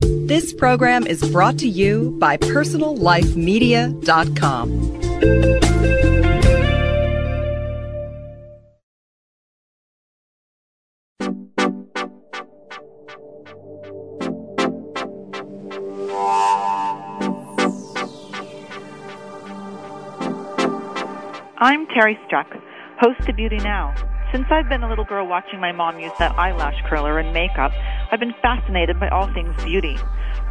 This program is brought to you by PersonalLifeMedia.com. I'm Terry Struck, host of Beauty Now. Since I've been a little girl watching my mom use that eyelash curler and makeup, I've been fascinated by all things beauty.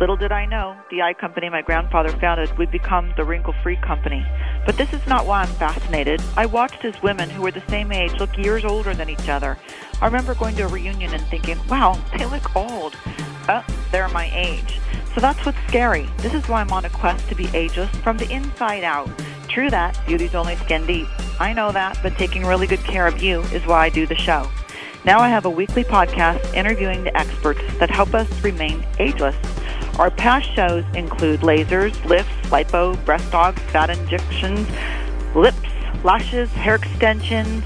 Little did I know, the eye company my grandfather founded would become the Wrinkle Free Company. But this is not why I'm fascinated. I watched as women who were the same age look years older than each other. I remember going to a reunion and thinking, wow, they look old. Oh, they're my age. So that's what's scary. This is why I'm on a quest to be ageless from the inside out. True that, beauty's only skin deep. I know that, but taking really good care of you is why I do the show. Now I have a weekly podcast interviewing the experts that help us remain ageless. Our past shows include lasers, lifts, lipo, breast dogs, fat injections, lips, lashes, hair extensions,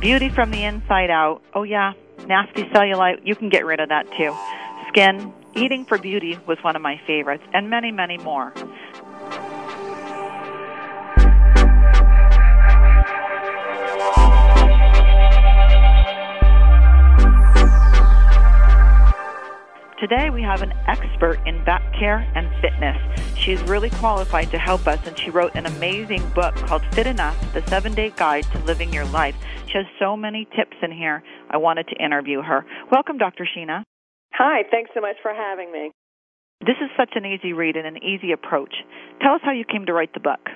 beauty from the inside out. Oh yeah, nasty cellulite, you can get rid of that too. Skin, eating for beauty was one of my favorites, and many, many more. Today we have an expert in back care and fitness. She's really qualified to help us and she wrote an amazing book called Fit Enough, the seven day guide to living your life. She has so many tips in here. I wanted to interview her. Welcome, Dr. Sheena. Hi, thanks so much for having me. This is such an easy read and an easy approach. Tell us how you came to write the book.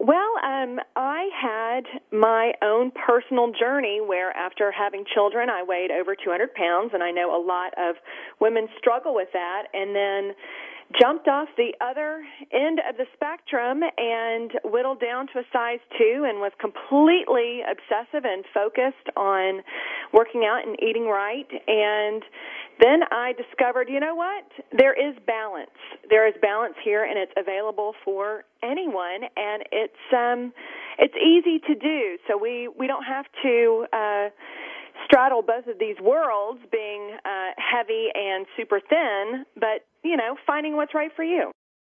Well, um, I had my own personal journey where after having children, I weighed over 200 pounds, and I know a lot of women struggle with that. And then jumped off the other end of the spectrum and whittled down to a size two and was completely obsessive and focused on working out and eating right. And then I discovered, you know what? There is balance. There is balance here and it's available for anyone and it's um it's easy to do. So we we don't have to uh straddle both of these worlds, being uh, heavy and super thin, but you know, finding what's right for you.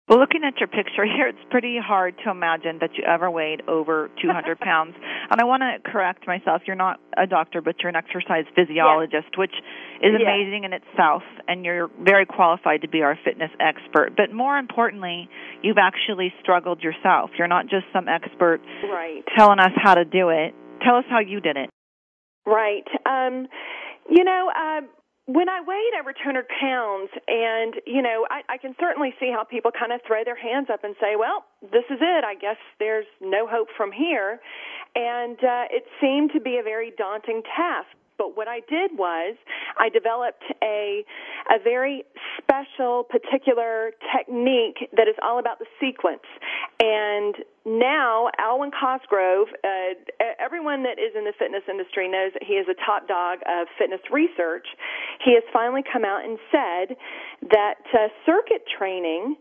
Well, looking at your picture here, it's pretty hard to imagine that you ever weighed over 200 pounds. and I want to correct myself. You're not a doctor, but you're an exercise physiologist, yes. which is yes. amazing in itself. And you're very qualified to be our fitness expert. But more importantly, you've actually struggled yourself. You're not just some expert right. telling us how to do it. Tell us how you did it. Right. Um, you know, uh, when I weighed over 200 pounds, and you know, I, I can certainly see how people kind of throw their hands up and say, "Well, this is it. I guess there's no hope from here," and uh, it seemed to be a very daunting task. But what I did was I developed a a very special particular technique that is all about the sequence. And now Alwyn Cosgrove, uh, everyone that is in the fitness industry knows that he is a top dog of fitness research. He has finally come out and said that uh, circuit training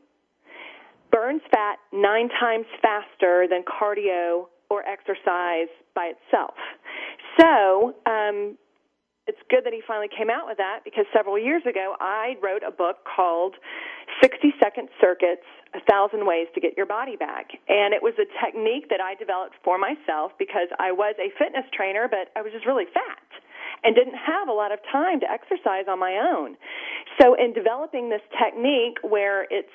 burns fat nine times faster than cardio or exercise by itself. So, um, it's good that he finally came out with that because several years ago I wrote a book called 60 Second Circuits, A Thousand Ways to Get Your Body Back. And it was a technique that I developed for myself because I was a fitness trainer, but I was just really fat and didn't have a lot of time to exercise on my own. So in developing this technique where it's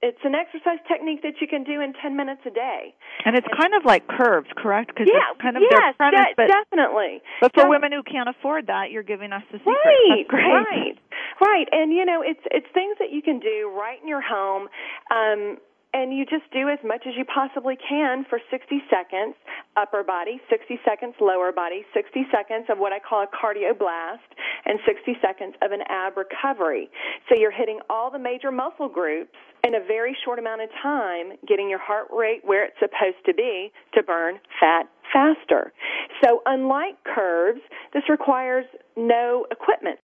it's an exercise technique that you can do in 10 minutes a day. And it's kind of like curves, correct? Cause yeah, it's kind of yes, premise, de- but, definitely. But for women who can't afford that, you're giving us the secret. Right, right, right. And you know, it's it's things that you can do right in your home. Um, and you just do as much as you possibly can for 60 seconds upper body, 60 seconds lower body, 60 seconds of what I call a cardio blast, and 60 seconds of an ab recovery. So you're hitting all the major muscle groups in a very short amount of time, getting your heart rate where it's supposed to be to burn fat faster. So unlike curves, this requires no equipment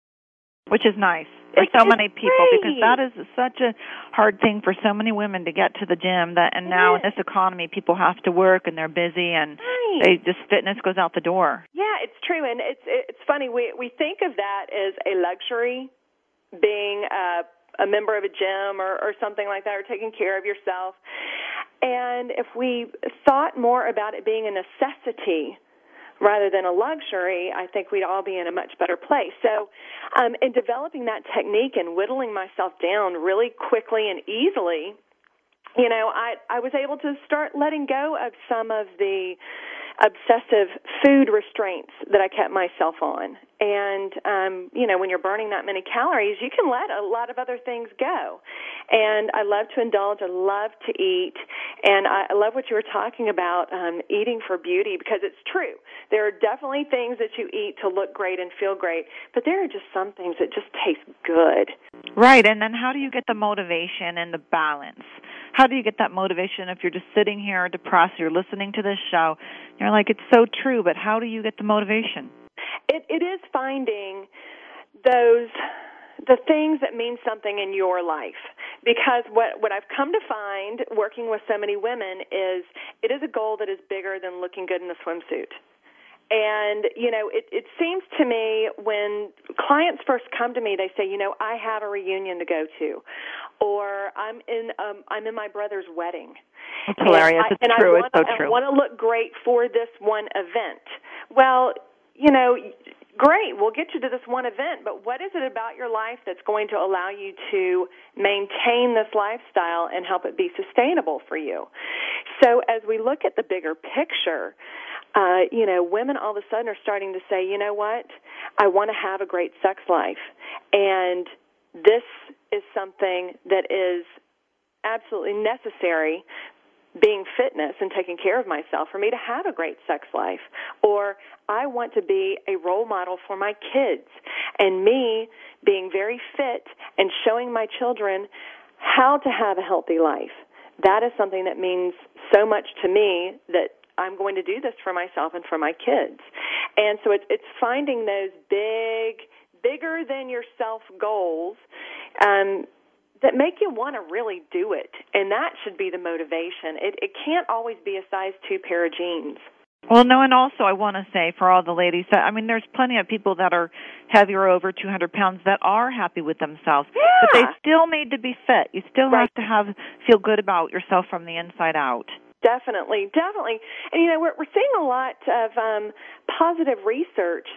which is nice for Which so many people great. because that is such a hard thing for so many women to get to the gym that and now in this economy people have to work and they're busy and Right. they just fitness goes out the door. Yeah, it's true, and it's it's funny. We we think of that as a luxury, being uh, a member of a gym or, or something like that, or taking care of yourself. And if we thought more about it being a necessity rather than a luxury, I think we'd all be in a much better place. So, um, in developing that technique and whittling myself down really quickly and easily, you know, I I was able to start letting go of some of the obsessive food restraints that I kept myself on. And um, you know, when you're burning that many calories, you can let a lot of other things go. And I love to indulge. I love to eat, and I love what you were talking about um, eating for beauty because it's true. There are definitely things that you eat to look great and feel great, but there are just some things that just taste good. Right. And then how do you get the motivation and the balance? How do you get that motivation if you're just sitting here depressed, you're listening to this show, you're like, it's so true, but how do you get the motivation? It, it is finding those the things that mean something in your life because what what I've come to find working with so many women is it is a goal that is bigger than looking good in a swimsuit. And, you know, it, it seems to me when clients first come to me, they say, you know, I have a reunion to go to, or I'm in, um, I'm in my brother's wedding. It's hilarious. And it's true. I wanna, it's so true. I want to look great for this one event. Well, you know, great, we'll get you to this one event, but what is it about your life that's going to allow you to maintain this lifestyle and help it be sustainable for you? So as we look at the bigger picture, uh, you know, women all of a sudden are starting to say, you know what, I want to have a great sex life. And this is something that is absolutely necessary being fitness and taking care of myself for me to have a great sex life. Or I want to be a role model for my kids. And me being very fit and showing my children how to have a healthy life. That is something that means so much to me that I'm going to do this for myself and for my kids. And so it's it's finding those big, bigger than yourself goals um, that make you want to really do it, and that should be the motivation. It it can't always be a size two pair of jeans. Well, no, and also I want to say for all the ladies that I mean, there's plenty of people that are heavy or over 200 pounds that are happy with themselves, yeah. but they still need to be fit. You still right. have to have feel good about yourself from the inside out. Definitely, definitely, and you know we're we're seeing a lot of um, positive research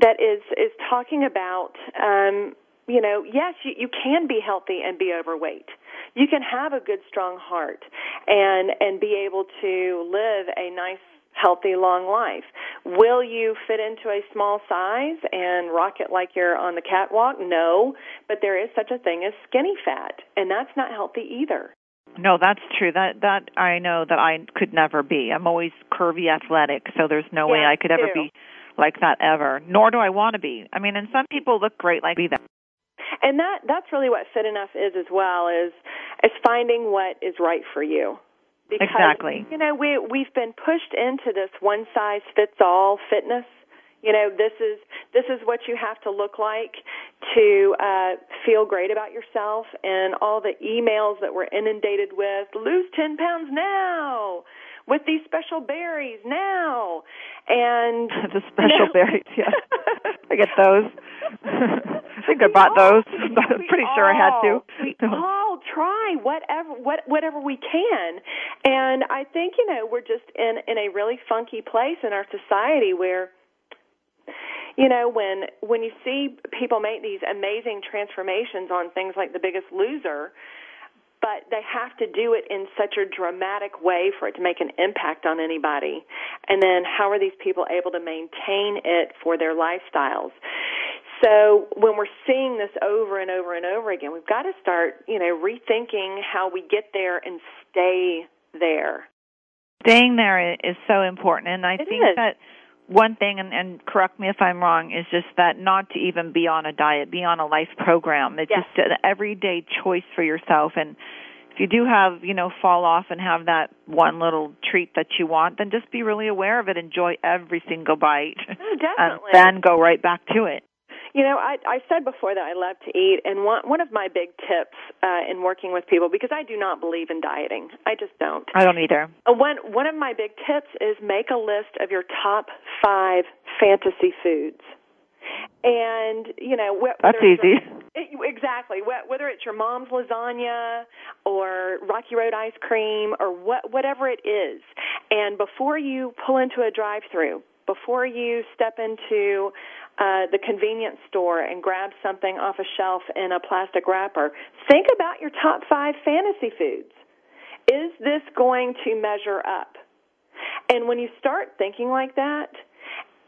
that is is talking about. Um, you know, yes, you, you can be healthy and be overweight. You can have a good, strong heart and and be able to live a nice healthy long life. Will you fit into a small size and rock it like you're on the catwalk? No, but there is such a thing as skinny fat, and that's not healthy either. No, that's true. That that I know that I could never be. I'm always curvy athletic, so there's no yeah, way I could ever too. be like that ever. Nor do I want to be. I mean, and some people look great like be that. And that that's really what fit enough is as well is is finding what is right for you. Because, exactly. You know, we we've been pushed into this one size fits all fitness. You know, this is this is what you have to look like to uh, feel great about yourself, and all the emails that we're inundated with: lose ten pounds now with these special berries now, and the special you know, berries. Yeah, I get those. I think I bought all, those. I'm pretty all, sure I had to. We all try whatever what whatever we can, and I think you know we're just in in a really funky place in our society where you know when when you see people make these amazing transformations on things like the biggest loser but they have to do it in such a dramatic way for it to make an impact on anybody. And then how are these people able to maintain it for their lifestyles? So when we're seeing this over and over and over again we've got to start you know rethinking how we get there and stay there. Staying there is so important and i it think is. that one thing, and, and correct me if I'm wrong, is just that not to even be on a diet, be on a life program. It's yes. just an everyday choice for yourself. And if you do have, you know, fall off and have that one little treat that you want, then just be really aware of it. Enjoy every single bite. Oh, definitely. And then go right back to it. You know, I, I said before that I love to eat, and one one of my big tips uh, in working with people because I do not believe in dieting. I just don't. I don't either. Uh, one one of my big tips is make a list of your top five fantasy foods. And you know, wh- that's easy. it, exactly. Wh- Whether it's your mom's lasagna or Rocky Road ice cream or what, whatever it is, and before you pull into a drive-through, before you step into uh, the convenience store and grab something off a shelf in a plastic wrapper, think about your top five fantasy foods. Is this going to measure up? And when you start thinking like that,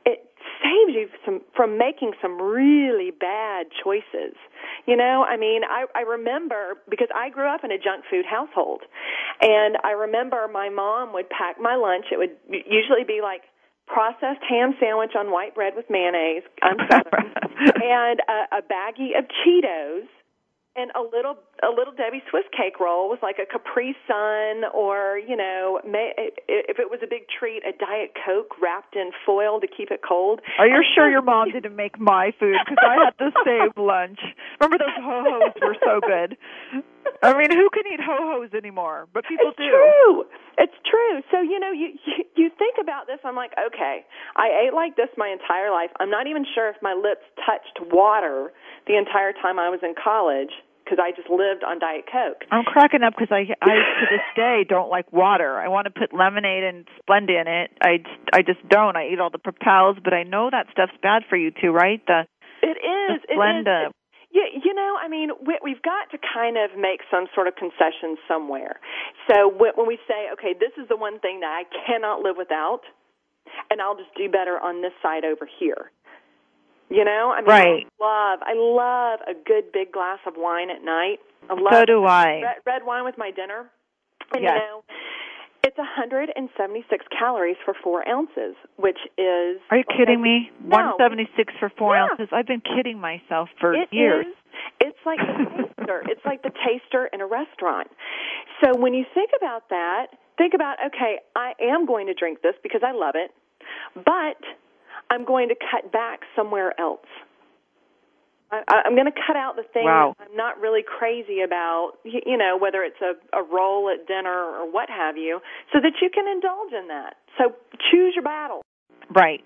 it saves you some, from making some really bad choices. You know, I mean, I, I remember because I grew up in a junk food household, and I remember my mom would pack my lunch. It would usually be like processed ham sandwich on white bread with mayonnaise. And a, a baggie of Cheetos and a little a little Debbie Swiss cake roll was like a Capri Sun or you know may, if it was a big treat a Diet Coke wrapped in foil to keep it cold. Are you sure your mom didn't make my food? Because I had the same lunch. Remember those ho hos were so good. I mean, who can eat ho hos anymore? But people it's do. True. It's true. So you know, you, you you think about this. I'm like, okay, I ate like this my entire life. I'm not even sure if my lips touched water the entire time I was in college because I just lived on Diet Coke. I'm cracking up because I, I to this day don't like water. I want to put lemonade and Splenda in it. I, I just don't. I eat all the propels, but I know that stuff's bad for you too, right? The it is. the Splenda. It is. Yeah, you know, I mean, we, we've got to kind of make some sort of concession somewhere. So when, when we say, okay, this is the one thing that I cannot live without, and I'll just do better on this side over here. You know, I mean, Right. I love, I love a good big glass of wine at night. I love So do I. red, red wine with my dinner. And Yes. you know, it's 176 calories for four ounces, which is. Are you kidding me? No. 176 for four Yeah. ounces. I've been kidding myself for It years. is- It's like the taster. It's like the taster in a restaurant. So when you think about that, think about okay, I am going to drink this because I love it, but I'm going to cut back somewhere else. I, I'm going to cut out the things Wow. I'm not really crazy about, you, you know, whether it's a, a roll at dinner or what have you, so that you can indulge in that. So choose your battle. Right.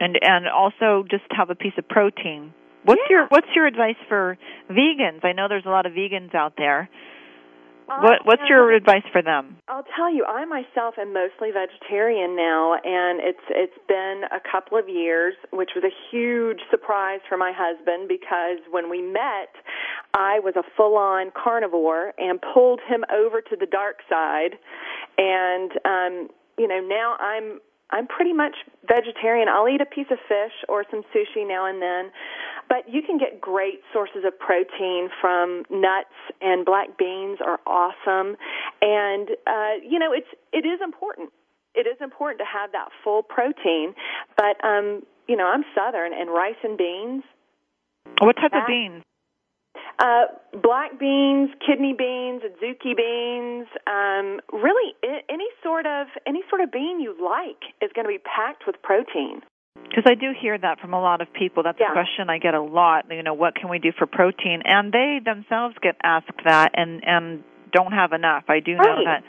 And and also just have a piece of protein. What's Yeah. your what's your advice for vegans? I know there's a lot of vegans out there. What what's your advice for them? I'll tell you, I myself am mostly vegetarian now, and it's it's been a couple of years, which was a huge surprise for my husband because when we met, I was a full-on carnivore and pulled him over to the dark side, and um, you know now I'm I'm pretty much vegetarian. I'll eat a piece of fish or some sushi now and then, but you can get great sources of protein from nuts and black beans are awesome. And uh, you know, it's it is important. It is important to have that full protein, but um, you know, I'm southern and rice and beans What type That- of beans? Uh, black beans, kidney beans, adzuki beans, um, really I- any sort of any sort of bean you like is going to be packed with protein. Because I do hear that from a lot of people. That's Yeah. a question I get a lot. You know, what can we do for protein? And they themselves get asked that and and don't have enough. I do know Right. that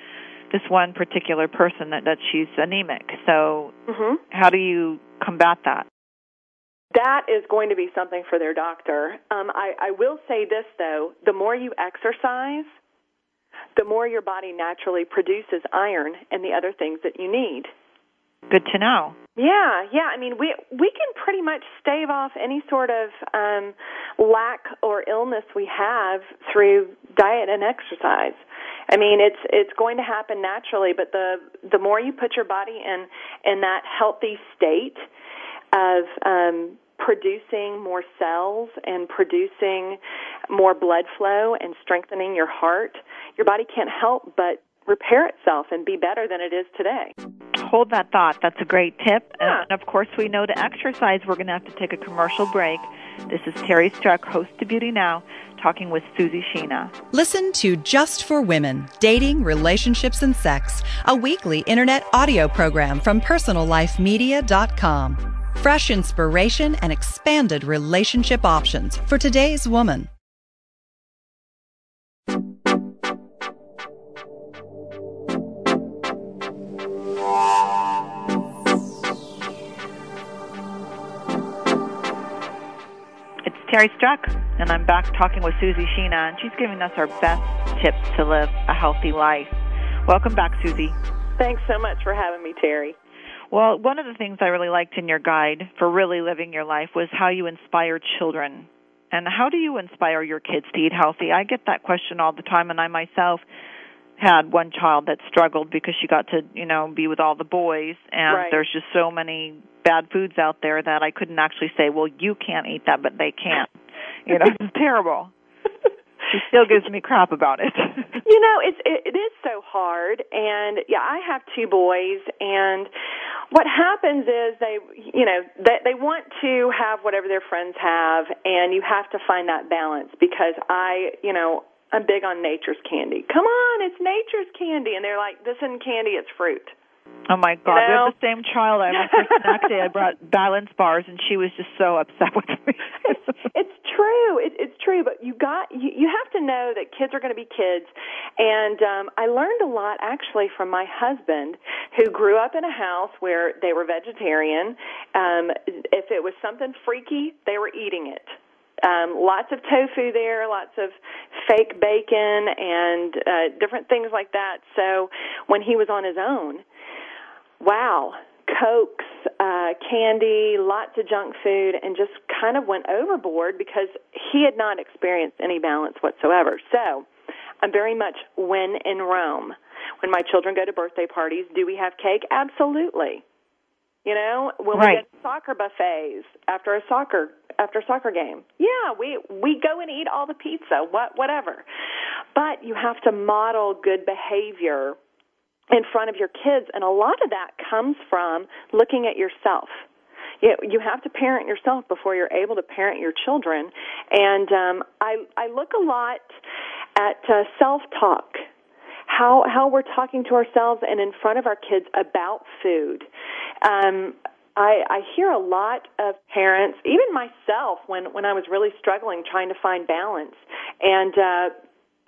this one particular person that that she's anemic. So hmm how do you combat that? That is going to be something for their doctor. Um, I, I will say this though: the more you exercise, the more your body naturally produces iron and the other things that you need. Good to know. Yeah, yeah. I mean, we we can pretty much stave off any sort of um, lack or illness we have through diet and exercise. I mean, it's it's going to happen naturally, but the the more you put your body in in that healthy state of um, producing more cells and producing more blood flow and strengthening your heart, your body can't help but repair itself and be better than it is today. Hold that thought. That's a great tip. Yeah. And of course, we know to exercise, we're going to have to take a commercial break. This is Terry Struck, host of Beauty Now, talking with Susie Sheena. Listen to Just for Women Dating, Relationships, and Sex, a weekly internet audio program from PersonalLifeMedia.com. Fresh inspiration and expanded relationship options for today's woman. It's Terry Struck, and I'm back talking with Susie Sheena, and she's giving us our best tips to live a healthy life. Welcome back, Susie. Thanks so much for having me, Terry. Well, one of the things I really liked in your guide for really living your life was how you inspire children. And how do you inspire your kids to eat healthy? I get that question all the time, and I myself had one child that struggled because she got to, you know, be with all the boys and right. there's just so many bad foods out there that I couldn't actually say, "Well, you can't eat that, but they can't. You know, it's terrible. She still gives me crap about it. you know, it's it, it is so hard and yeah, I have two boys and what happens is they you know, they they want to have whatever their friends have and you have to find that balance because I, you know, I'm big on nature's candy. Come on, it's nature's candy. And they're like, this isn't candy, it's fruit. Oh my God! You know? They're the same child. I for snack day. I brought balance bars, and she was just so upset with me. it's, it's true. It, it's true. But you got you, you have to know that kids are going to be kids, and um, I learned a lot actually from my husband, who grew up in a house where they were vegetarian. Um, if it was something freaky, they were eating it um, lots of tofu there, lots of fake bacon and uh, different things like that. So when he was on his own, wow, cokes, uh, candy, lots of junk food, and just kind of went overboard because he had not experienced any balance whatsoever. So I'm very much when in Rome. When my children go to birthday parties, do we have cake? Absolutely. You know, when right. we get soccer buffets after a soccer after a soccer game, yeah, we we go and eat all the pizza, what whatever. But you have to model good behavior in front of your kids, and a lot of that comes from looking at yourself. You, have to parent yourself before you're able to parent your children. And um, I I look a lot at uh, self talk how how we're talking to ourselves and in front of our kids about food. Um, I, I hear a lot of parents, even myself, when when I was really struggling trying to find balance, and uh,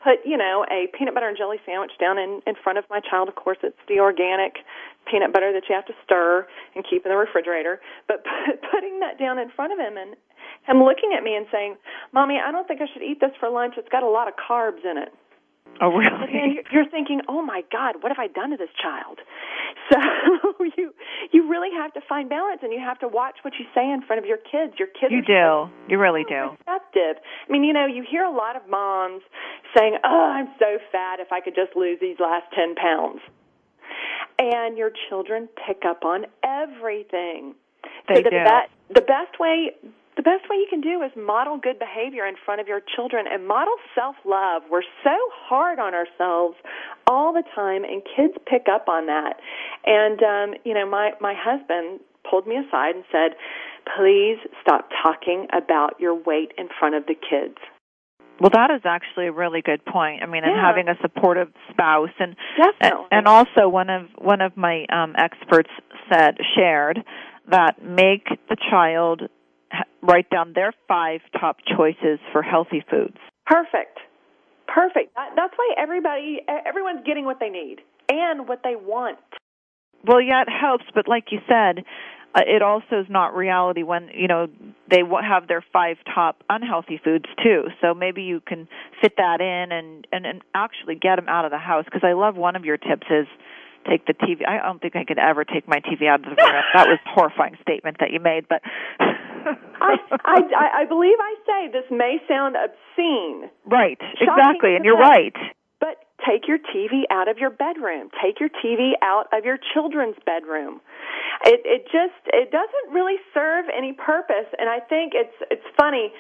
put you know a peanut butter and jelly sandwich down in in front of my child. Of course, it's the organic peanut butter that you have to stir and keep in the refrigerator. But putting that down in front of him and him looking at me and saying, "Mommy, I don't think I should eat this for lunch. It's got a lot of carbs in it." Oh, really? And you're thinking, oh my God, what have I done to this child? So you you really have to find balance, and you have to watch what you say in front of your kids. Your kids. You do. You really do. Receptive. I mean, you know, you hear a lot of moms saying, "Oh, I'm so fat. If I could just lose these last ten pounds," and your children pick up on everything. They so the do. Be- the best way the best way you can do is model good behavior in front of your children and model self love. We're so hard on ourselves all the time, and kids pick up on that. And um, you know, my my husband pulled me aside and said, "Please stop talking about your weight in front of the kids." Well, that is actually a really good point. I mean, and having a supportive spouse, and Definitely. and also one of one of my um, experts said shared that make the child write down their five top choices for healthy foods. Perfect. Perfect. That's why everybody, everyone's getting what they need and what they want. Well, yeah, it helps, but like you said, uh, it also is not reality when you know they w- have their five top unhealthy foods too. So maybe you can fit that in and and, and actually get them out of the house. Because I love one of your tips is take the TV. I don't think I could ever take my TV out of the room. that was a horrifying statement that you made, but. I, I, I believe I say this may sound obscene, right, exactly, and you're right. but take your TV out of your bedroom. Take your TV out of your children's bedroom. It it just it doesn't really serve any purpose, and I think it's it's funny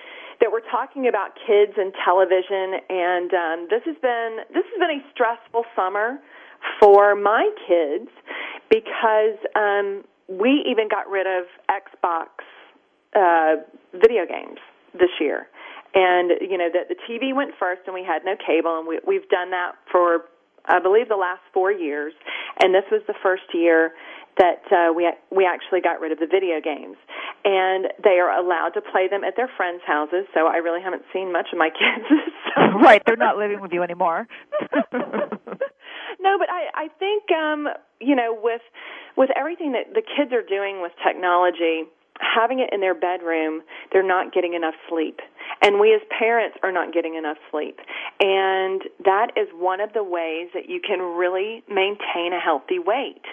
that we're talking about kids and television, and um, this has been this has been a stressful summer for my kids because um, we even got rid of Xbox uh, video games this year. And you know that the TV went first, and we had no cable, and we, we've done that for I believe the last four years. And this was the first year that uh, we we actually got rid of the video games, and they are allowed to play them at their friends' houses. So I really haven't seen much of my kids. summer. right, they're not living with you anymore. no, but I I think um you know with with everything that the kids are doing with technology, having it in their bedroom, they're not getting enough sleep. And we as parents are not getting enough sleep. And that is one of the ways that you can really maintain a healthy weight.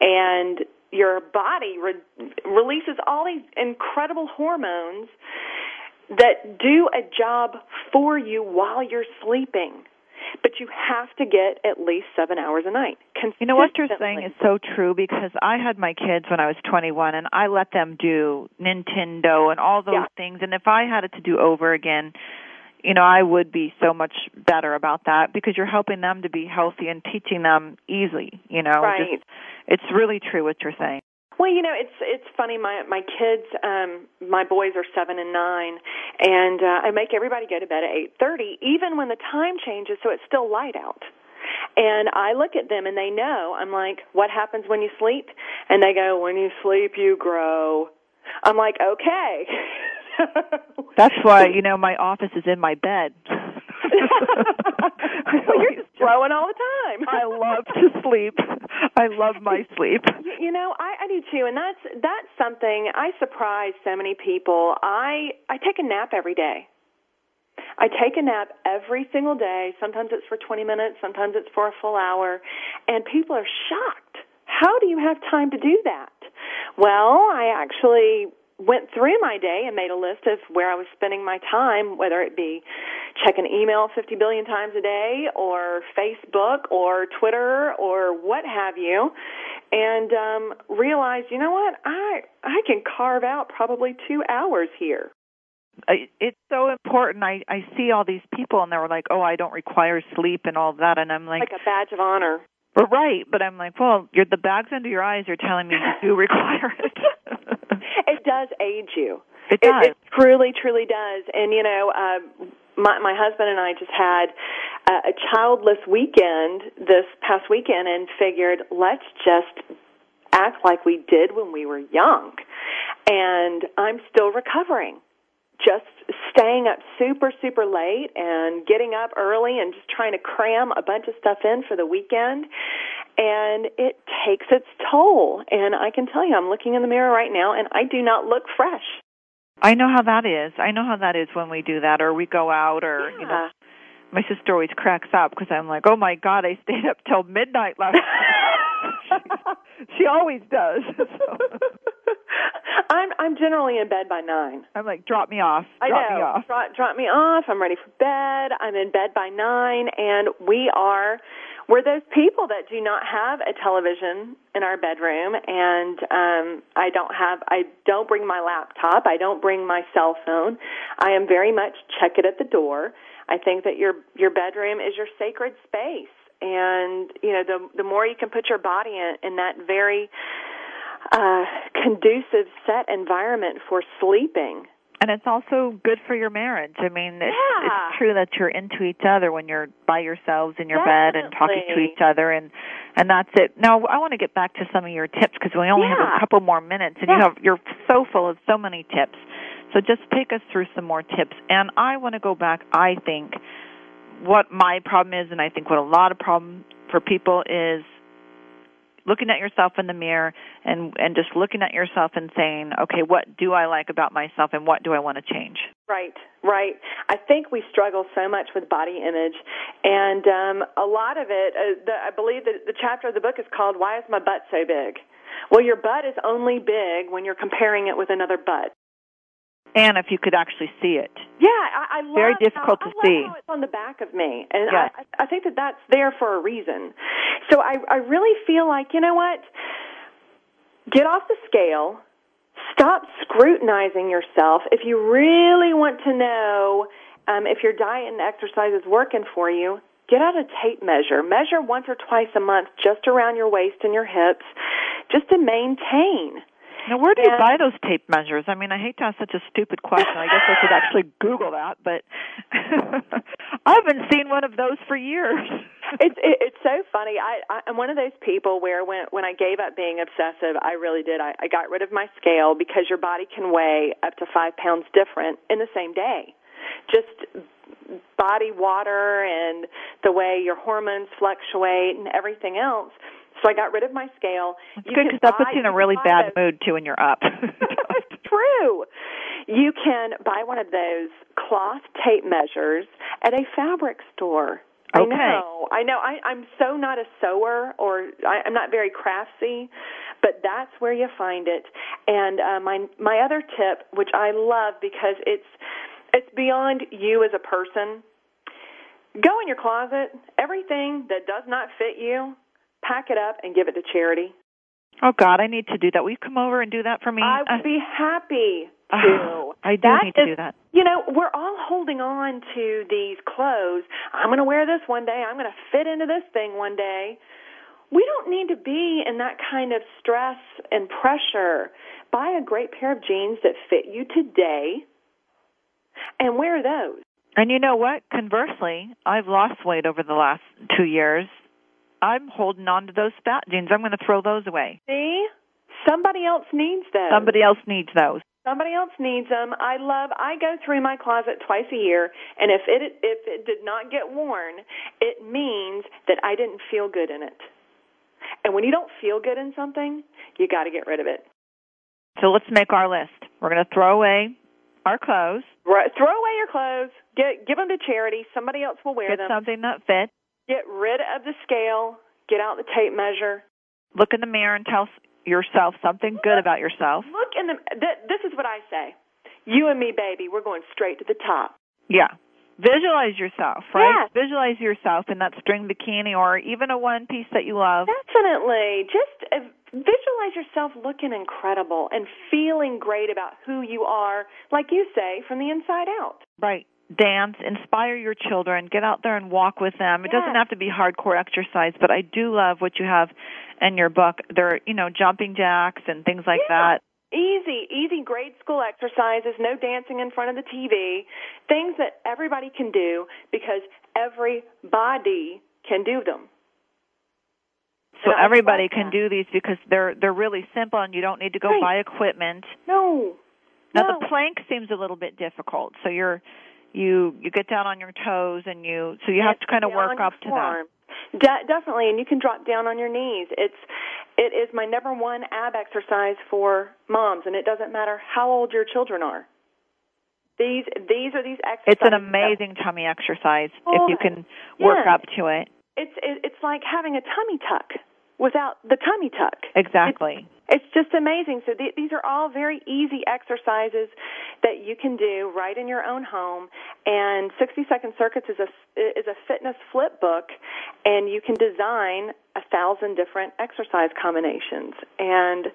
And your body re- releases all these incredible hormones that do a job for you while you're sleeping but you have to get at least seven hours a night. You know what you're saying is so true because I had my kids when I was 21 and I let them do Nintendo and all those Yeah. things. And if I had it to do over again, you know, I would be so much better about that because you're helping them to be healthy and teaching them easily. You know, Right. Just, it's really true what you're saying. Well, you know, it's it's funny. My my kids, um, my boys are seven and nine, and uh, I make everybody go to bed at eight thirty, even when the time changes, so it's still light out. And I look at them, and they know. I'm like, "What happens when you sleep?" And they go, "When you sleep, you grow." I'm like, "Okay." That's why you know my office is in my bed. well, you're just growing all the time. I love to sleep. I love my sleep. You know, I, I do too, and that's that's something I surprise so many people. I I take a nap every day. I take a nap every single day. Sometimes it's for 20 minutes, sometimes it's for a full hour, and people are shocked. How do you have time to do that? Well, I actually went through my day and made a list of where I was spending my time, whether it be checking email 50 billion times a day or Facebook or Twitter or what have you and um realized, you know what? I I can carve out probably 2 hours here. It's so important. I I see all these people and they're like, "Oh, I don't require sleep and all that," and I'm like, Like a badge of honor. "Well, right," but I'm like, "Well, you're the bags under your eyes are telling me you do require it." It does age you. It does. It, it truly, truly does. And you know, uh, my my husband and I just had a, a childless weekend this past weekend, and figured let's just act like we did when we were young. And I'm still recovering. Just staying up super, super late and getting up early and just trying to cram a bunch of stuff in for the weekend. And it takes its toll. And I can tell you, I'm looking in the mirror right now and I do not look fresh. I know how that is. I know how that is when we do that or we go out or you know my sister always cracks up because I'm like, "Oh my god, I stayed up till midnight last night." she, she always does. So, I'm I'm generally in bed by nine. I'm like, "Drop me off. I know. me off." Drop, drop me off. I'm ready for bed. I'm in bed by nine, and we are we're those people that do not have a television in our bedroom, and um, I don't have I don't bring my laptop. I don't bring my cell phone. I am very much check it at the door. I think that your your bedroom is your sacred space, and you know the the more you can put your body in, in that very uh, conducive set environment for sleeping. And it's also good for your marriage. I mean, it's, Yeah. it's true that you're into each other when you're by yourselves in your bed and talking to each other, and and that's it. Now, I want to get back to some of your tips because we only have a couple more minutes, and you Yeah. have you're so full of so many tips. So just take us through some more tips. And I want to go back. I think what my problem is, and I think what a lot of problem for people is looking at yourself in the mirror and and just looking at yourself and saying, okay, what do I like about myself and what do I want to change? Right, right. I think we struggle so much with body image, and um, a lot of it. Uh, the, I believe that the chapter of the book is called "Why Is My Butt So Big?" Well, your butt is only big when you're comparing it with another butt. And if you could actually see it. Yeah, I, I love Very difficult how, to I see. It's on the back of me, and Yes. I, I think that that's there for a reason. So I, I really feel like you know what? Get off the scale. Stop scrutinizing yourself. If you really want to know um, if your diet and exercise is working for you, get out a tape measure. Measure once or twice a month, just around your waist and your hips, just to maintain. Now, where do you And- buy those tape measures? I mean, I hate to ask such a stupid question. I guess I should actually Google that, but I haven't seen one of those for years. it's it, it's so funny. I, I I'm one of those people where when when I gave up being obsessive, I really did. I, I got rid of my scale because your body can weigh up to five pounds different in the same day. Just body water and the way your hormones fluctuate and everything else. So I got rid of my scale. It's You good because that puts you in a really bad those- mood too when you're up. true. You can buy one of those cloth tape measures at a fabric store. Okay. I know. I know. I, I'm so not a sewer, or I, I'm not very craftsy, but that's where you find it. And uh, my my other tip, which I love because it's it's beyond you as a person. Go in your closet. Everything that does not fit you, pack it up and give it to charity. Oh God, I need to do that. Will you come over and do that for me? I Uh, would be happy uh, to. I do That need to is- do that. You know, we're all holding on to these clothes. I'm going to wear this one day. I'm going to fit into this thing one day. We don't need to be in that kind of stress and pressure. Buy a great pair of jeans that fit you today and wear those. And you know what? Conversely, I've lost weight over the last two years. I'm holding on to those fat jeans. I'm going to throw those away. See? Somebody else needs those. Somebody else needs those. Somebody else needs them. I love. I go through my closet twice a year, and if it if it did not get worn, it means that I didn't feel good in it. And when you don't feel good in something, you got to get rid of it. So let's make our list. We're going to throw away our clothes, Right, throw away your clothes. Get give them to charity. Somebody else will wear get them. something that fits, Get rid of the scale. Get out the tape measure. look in the mirror and tell yourself something good about yourself. Look in the. Th- this is what I say. You and me, baby, we're going straight to the top. Yeah. Visualize yourself, right? Yes. Visualize yourself in that string bikini or even a one piece that you love. Definitely. Just uh, visualize yourself looking incredible and feeling great about who you are, like you say, from the inside out. Right. Dance, inspire your children, get out there and walk with them. It doesn't have to be hardcore exercise, but I do love what you have in your book. There are, you know, jumping jacks and things like Yeah. that. Easy, easy grade school exercises, no dancing in front of the TV, things that everybody can do because everybody can do them. So everybody can that. do these because they're they're really simple and you don't need to go Right. buy equipment. No. Now no. the plank seems a little bit difficult. So you're you you get down on your toes and you so you have to kind of work up to that. De- definitely, and you can drop down on your knees. It's it is my number one ab exercise for moms, and it doesn't matter how old your children are. These these are these exercises. It's an that- amazing tummy exercise Oh, if you oh, can work yeah. up to it. It's it, it's like having a tummy tuck without the tummy tuck. Exactly. It's just amazing. So th- these are all very easy exercises that you can do right in your own home. And 60 Second Circuits is a is a fitness flip book, and you can design a thousand different exercise combinations. And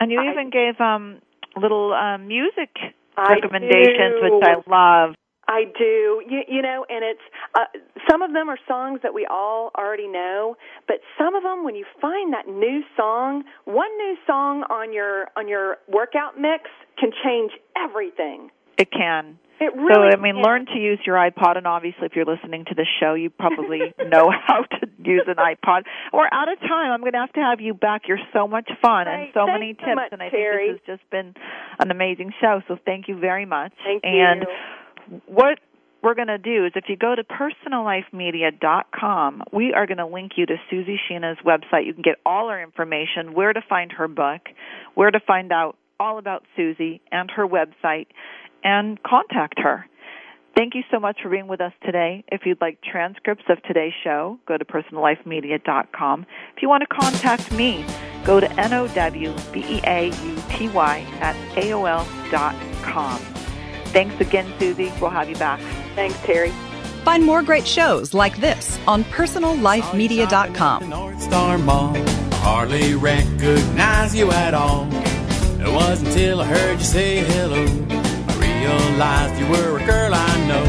And you I- even gave um little um music recommendations do. which I love. I do, you, you know, and it's uh, some of them are songs that we all already know, but some of them, when you find that new song, one new song on your on your workout mix can change everything. It can. It really. so. I mean, can. learn to use your iPod, and obviously, if you're listening to this show, you probably know how to use an iPod. We're out of time. I'm going to have to have you back. You're so much fun and so Thanks many so tips, much, and I Terry. think this has just been an amazing show. So thank you very much. Thank and you. What we're going to do is if you go to personallifemedia.com, we are going to link you to Susie Sheena's website. You can get all her information, where to find her book, where to find out all about Susie and her website, and contact her. Thank you so much for being with us today. If you'd like transcripts of today's show, go to personallifemedia.com. If you want to contact me, go to N-O-W-B-E-A-U-T-Y at AOL.com. Thanks again, Susie. We'll have you back. Thanks, Terry. Find more great shows like this on personallifemedia.com. North Star Mall. Hardly recognize you at all. It wasn't until I heard you say hello. I realized you were a girl I know.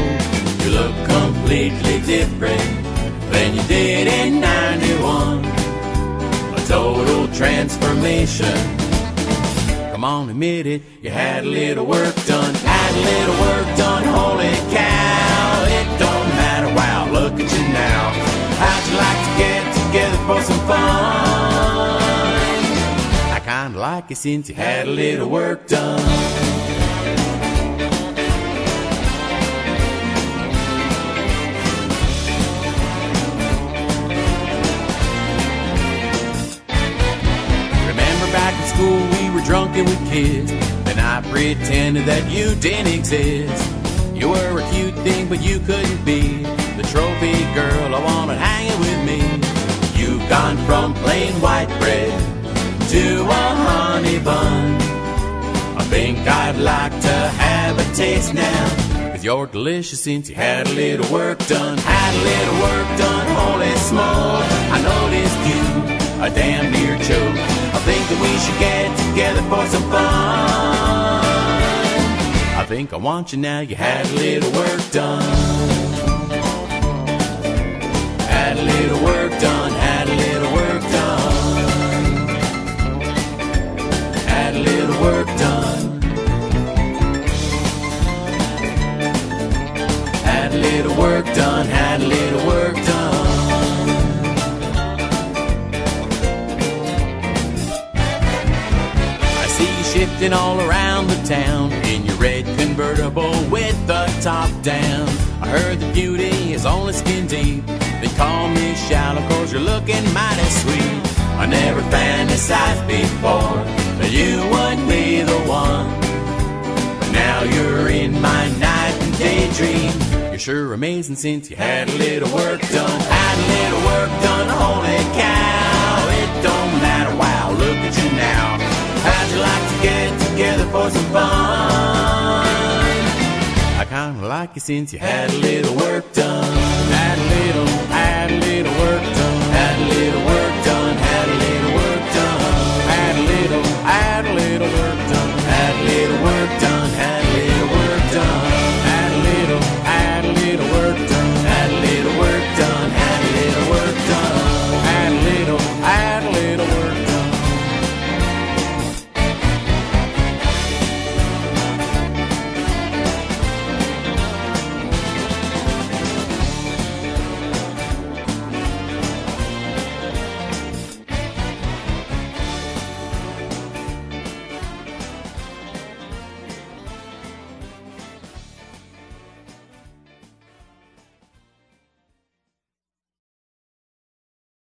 You look completely different than you did in 91. A total transformation. Come on, admit it. You had a little work done. Had a little work done. Holy cow. It don't matter. Wow, look at you now. How'd you like to get together for some fun? I kinda like it since you had a little work done. We drunk talking with kids. Then I pretended that you didn't exist. You were a cute thing, but you couldn't be the trophy girl I wanted hanging with me. You've gone from plain white bread to a honey bun. I think I'd like to have a taste now. Cause you're delicious since you had a little work done. Had a little work done, holy smoke. I noticed you a damn near choke. We should get together for some fun. I think I want you now, you had a little work done. Had a little work done, had a little work done. Had a little work done. Had a little work done, had a little work done. Shifting all around the town in your red convertible with the top down. I heard the beauty is only skin deep. They call me shallow cause you're looking mighty sweet. I never fantasized before that you would be the one. But now you're in my night and daydream. You're sure amazing since you had a little work done. Had a little work done, Since you had a little work done.